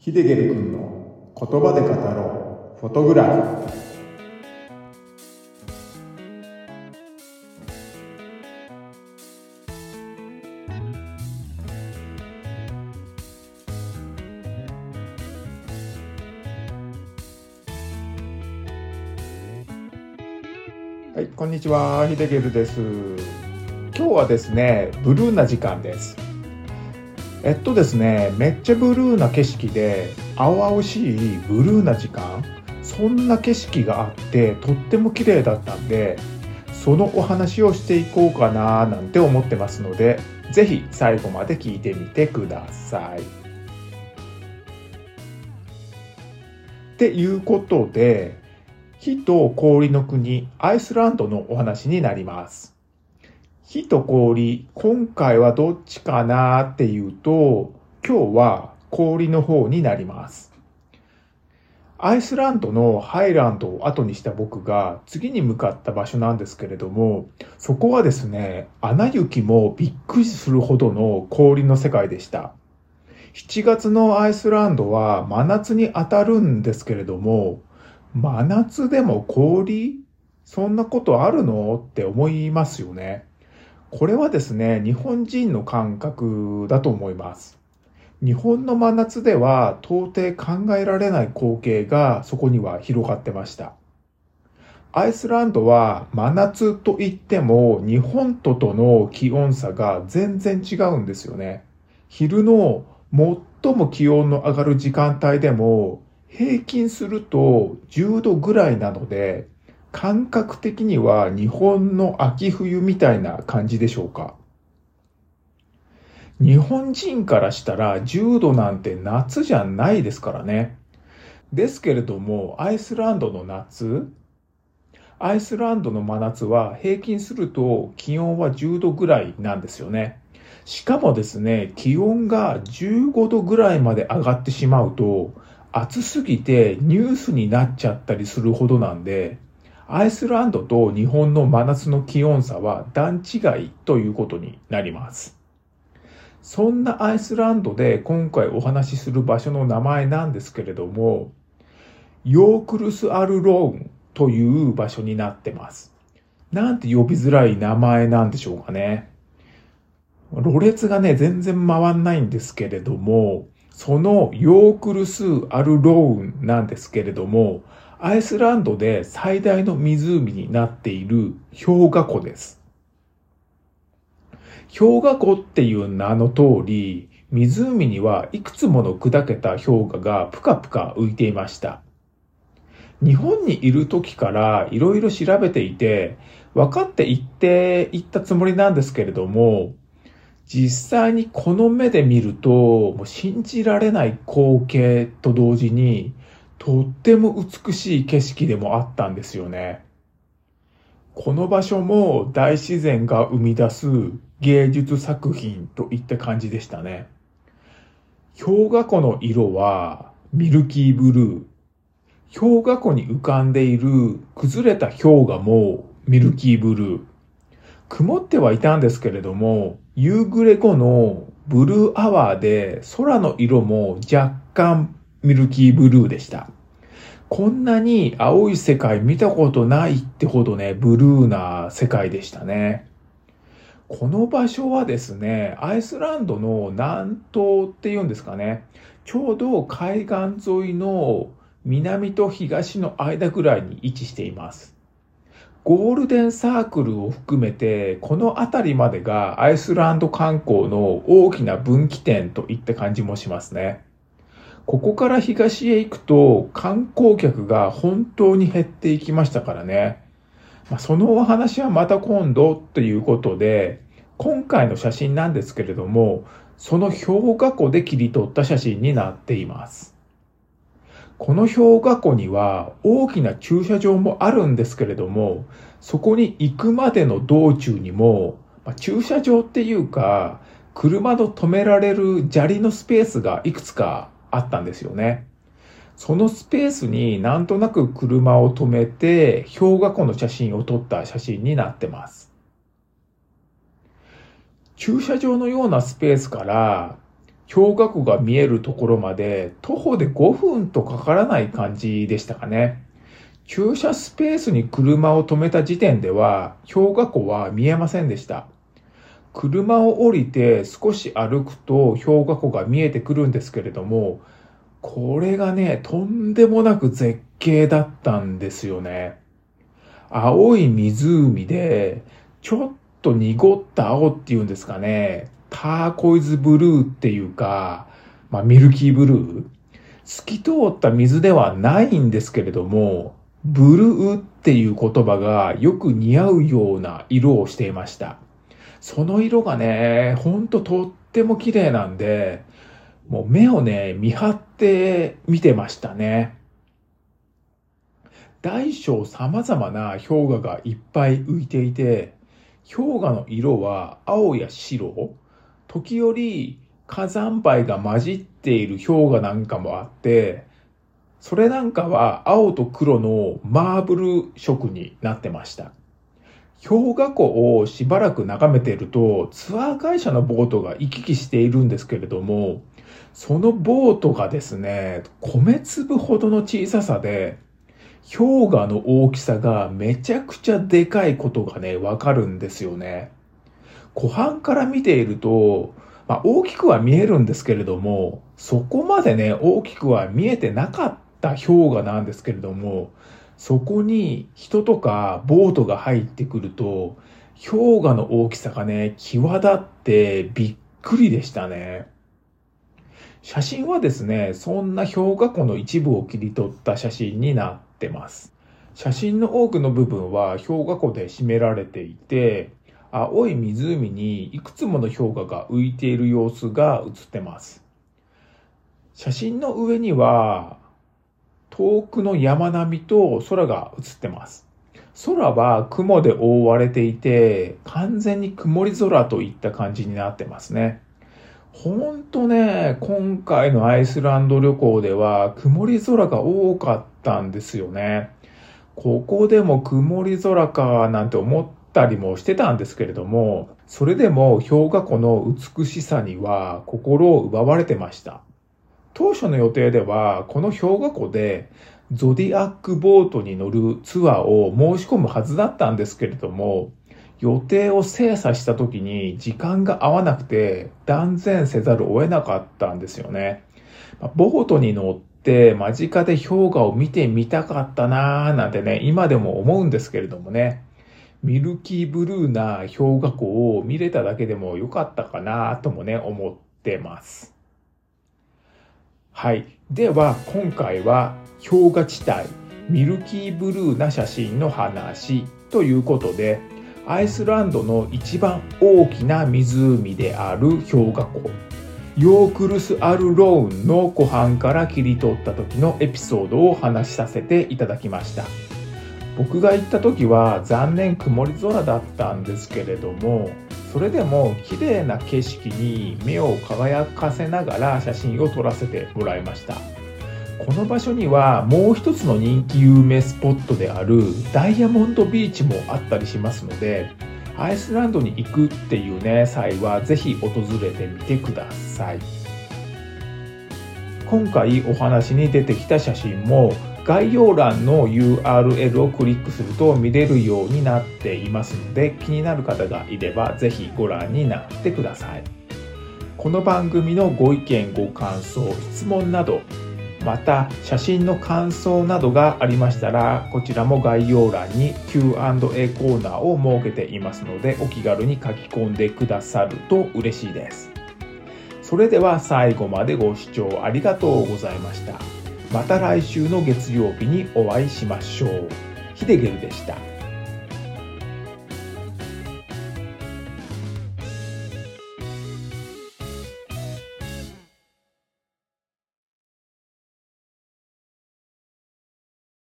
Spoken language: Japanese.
ヒデゲル君の言葉で語ろうフォトグラフはい、こんにちは、ヒデゲルです。今日はですね、ブルーな時間です。えっとですね、めっちゃブルーな景色で、青々しいブルーな時間、そんな景色があって、とっても綺麗だったんで、そのお話をしていこうかななんて思ってますので、ぜひ最後まで聞いてみてください。っていうことで、火と氷の国、アイスランドのお話になります。火と氷、今回はどっちかなっていうと、今日は氷の方になります。アイスランドのハイランドを後にした僕が次に向かった場所なんですけれども、そこはですね、穴雪もびっくりするほどの氷の世界でした。7月のアイスランドは真夏に当たるんですけれども、真夏でも氷？そんなことあるの？って思いますよね。これはですね、日本人の感覚だと思います。日本の真夏では到底考えられない光景がそこには広がってました。アイスランドは真夏といっても日本ととの気温差が全然違うんですよね。昼の最も気温の上がる時間帯でも平均すると10度ぐらいなので、感覚的には日本の秋冬みたいな感じでしょうか？日本人からしたら10度なんて夏じゃないですからね。ですけれども、アイスランドの夏、アイスランドの真夏は平均すると気温は10度ぐらいなんですよね。しかもですね、気温が15度ぐらいまで上がってしまうと、暑すぎてニュースになっちゃったりするほどなんで、アイスランドと日本の真夏の気温差は段違いということになります。そんなアイスランドで今回お話しする場所の名前なんですけれども、ヨークルスアルローンという場所になってます。なんて呼びづらい名前なんでしょうかね。ろれつがね、全然回んないんですけれども、そのヨークルスアルローンなんですけれども、アイスランドで最大の湖になっている氷河湖です。氷河湖っていう名の通り、湖にはいくつもの砕けた氷河がぷかぷか浮いていました。日本にいる時からいろいろ調べていて、分かっていっていったつもりなんですけれども、実際にこの目で見ると、もう信じられない光景と同時に、とっても美しい景色でもあったんですよね。この場所も大自然が生み出す芸術作品といった感じでしたね。氷河湖の色はミルキーブルー。氷河湖に浮かんでいる崩れた氷河もミルキーブルー。曇ってはいたんですけれども、夕暮れ後のブルーアワーで空の色も若干ミルキーブルーでした。こんなに青い世界見たことないってほどね、ブルーな世界でしたね。この場所はですね、アイスランドの南東っていうんですかね、ちょうど海岸沿いの南と東の間ぐらいに位置しています。ゴールデンサークルを含めて、この辺りまでがアイスランド観光の大きな分岐点といった感じもしますね。ここから東へ行くと観光客が本当に減っていきましたからね。まあ、そのお話はまた今度ということで、今回の写真なんですけれども、その氷河湖で切り取った写真になっています。この氷河湖には大きな駐車場もあるんですけれども、そこに行くまでの道中にも、まあ、駐車場っていうか、車の止められる砂利のスペースがいくつかあったんですよね。そのスペースになんとなく車を止めて氷河湖の写真を撮った写真になってます。駐車場のようなスペースから氷河湖が見えるところまで徒歩で5分とかからない感じでしたかね。駐車スペースに車を止めた時点では氷河湖は見えませんでした。車を降りて少し歩くと氷河湖が見えてくるんですけれども、これがね、とんでもなく絶景だったんですよね。青い湖で、ちょっと濁った青っていうんですかね、ターコイズブルーっていうか、まあミルキーブルー透き通った水ではないんですけれども、ブルーっていう言葉がよく似合うような色をしていました。その色がね、ほんととっても綺麗なんで、もう目をね、見張って見てましたね。大小様々な氷河がいっぱい浮いていて、氷河の色は青や白、時折火山灰が混じっている氷河なんかもあって、それなんかは青と黒のマーブル色になってました。氷河湖をしばらく眺めているとツアー会社のボートが行き来しているんですけれども、そのボートがですね、米粒ほどの小ささで、氷河の大きさがめちゃくちゃでかいことがね、わかるんですよね。湖畔から見ていると、まあ、大きくは見えるんですけれども、そこまでね、大きくは見えてなかった氷河なんですけれども、そこに人とかボートが入ってくると、氷河の大きさがね、際立ってびっくりでしたね。写真はですね、そんな氷河湖の一部を切り取った写真になってます。写真の多くの部分は氷河湖で占められていて、青い湖にいくつもの氷河が浮いている様子が写ってます。写真の上には遠くの山並みと空が映ってます。空は雲で覆われていて、完全に曇り空といった感じになってますね。ほんとね、今回のアイスランド旅行では曇り空が多かったんですよね。ここでも曇り空かなんて思ったりもしてたんですけれども、それでも氷河湖の美しさには心を奪われてました。当初の予定では、この氷河湖でゾディアックボートに乗るツアーを申し込むはずだったんですけれども、予定を精査した時に時間が合わなくて断然せざるを得なかったんですよね。ボートに乗って間近で氷河を見てみたかったなーなんてね、今でも思うんですけれどもね。ミルキーブルーな氷河湖を見れただけでもよかったかなともね、思ってます。はい。では、今回は氷河地帯、ミルキーブルーな写真の話ということで、アイスランドの一番大きな湖である氷河湖ヨークルス・アルローンの湖畔から切り取った時のエピソードを話しさせていただきました僕が行った時は残念曇り空だったんですけれどもそれでも綺麗な景色に目を輝かせながら写真を撮らせてもらいました。この場所にはもう一つの人気有名スポットであるダイヤモンドビーチもあったりしますのでアイスランドに行くっていうね際はぜひ訪れてみてください。今回お話に出てきた写真も概要欄の URL をクリックすると見れるようになっていますので気になる方がいればぜひご覧になってください。この番組のご意見ご感想質問などまた写真の感想などがありましたらこちらも概要欄に Q&A コーナーを設けていますのでお気軽に書き込んでくださると嬉しいです。それでは最後までご視聴ありがとうございました。また来週の月曜日にお会いしましょう。ヒデゲルでした。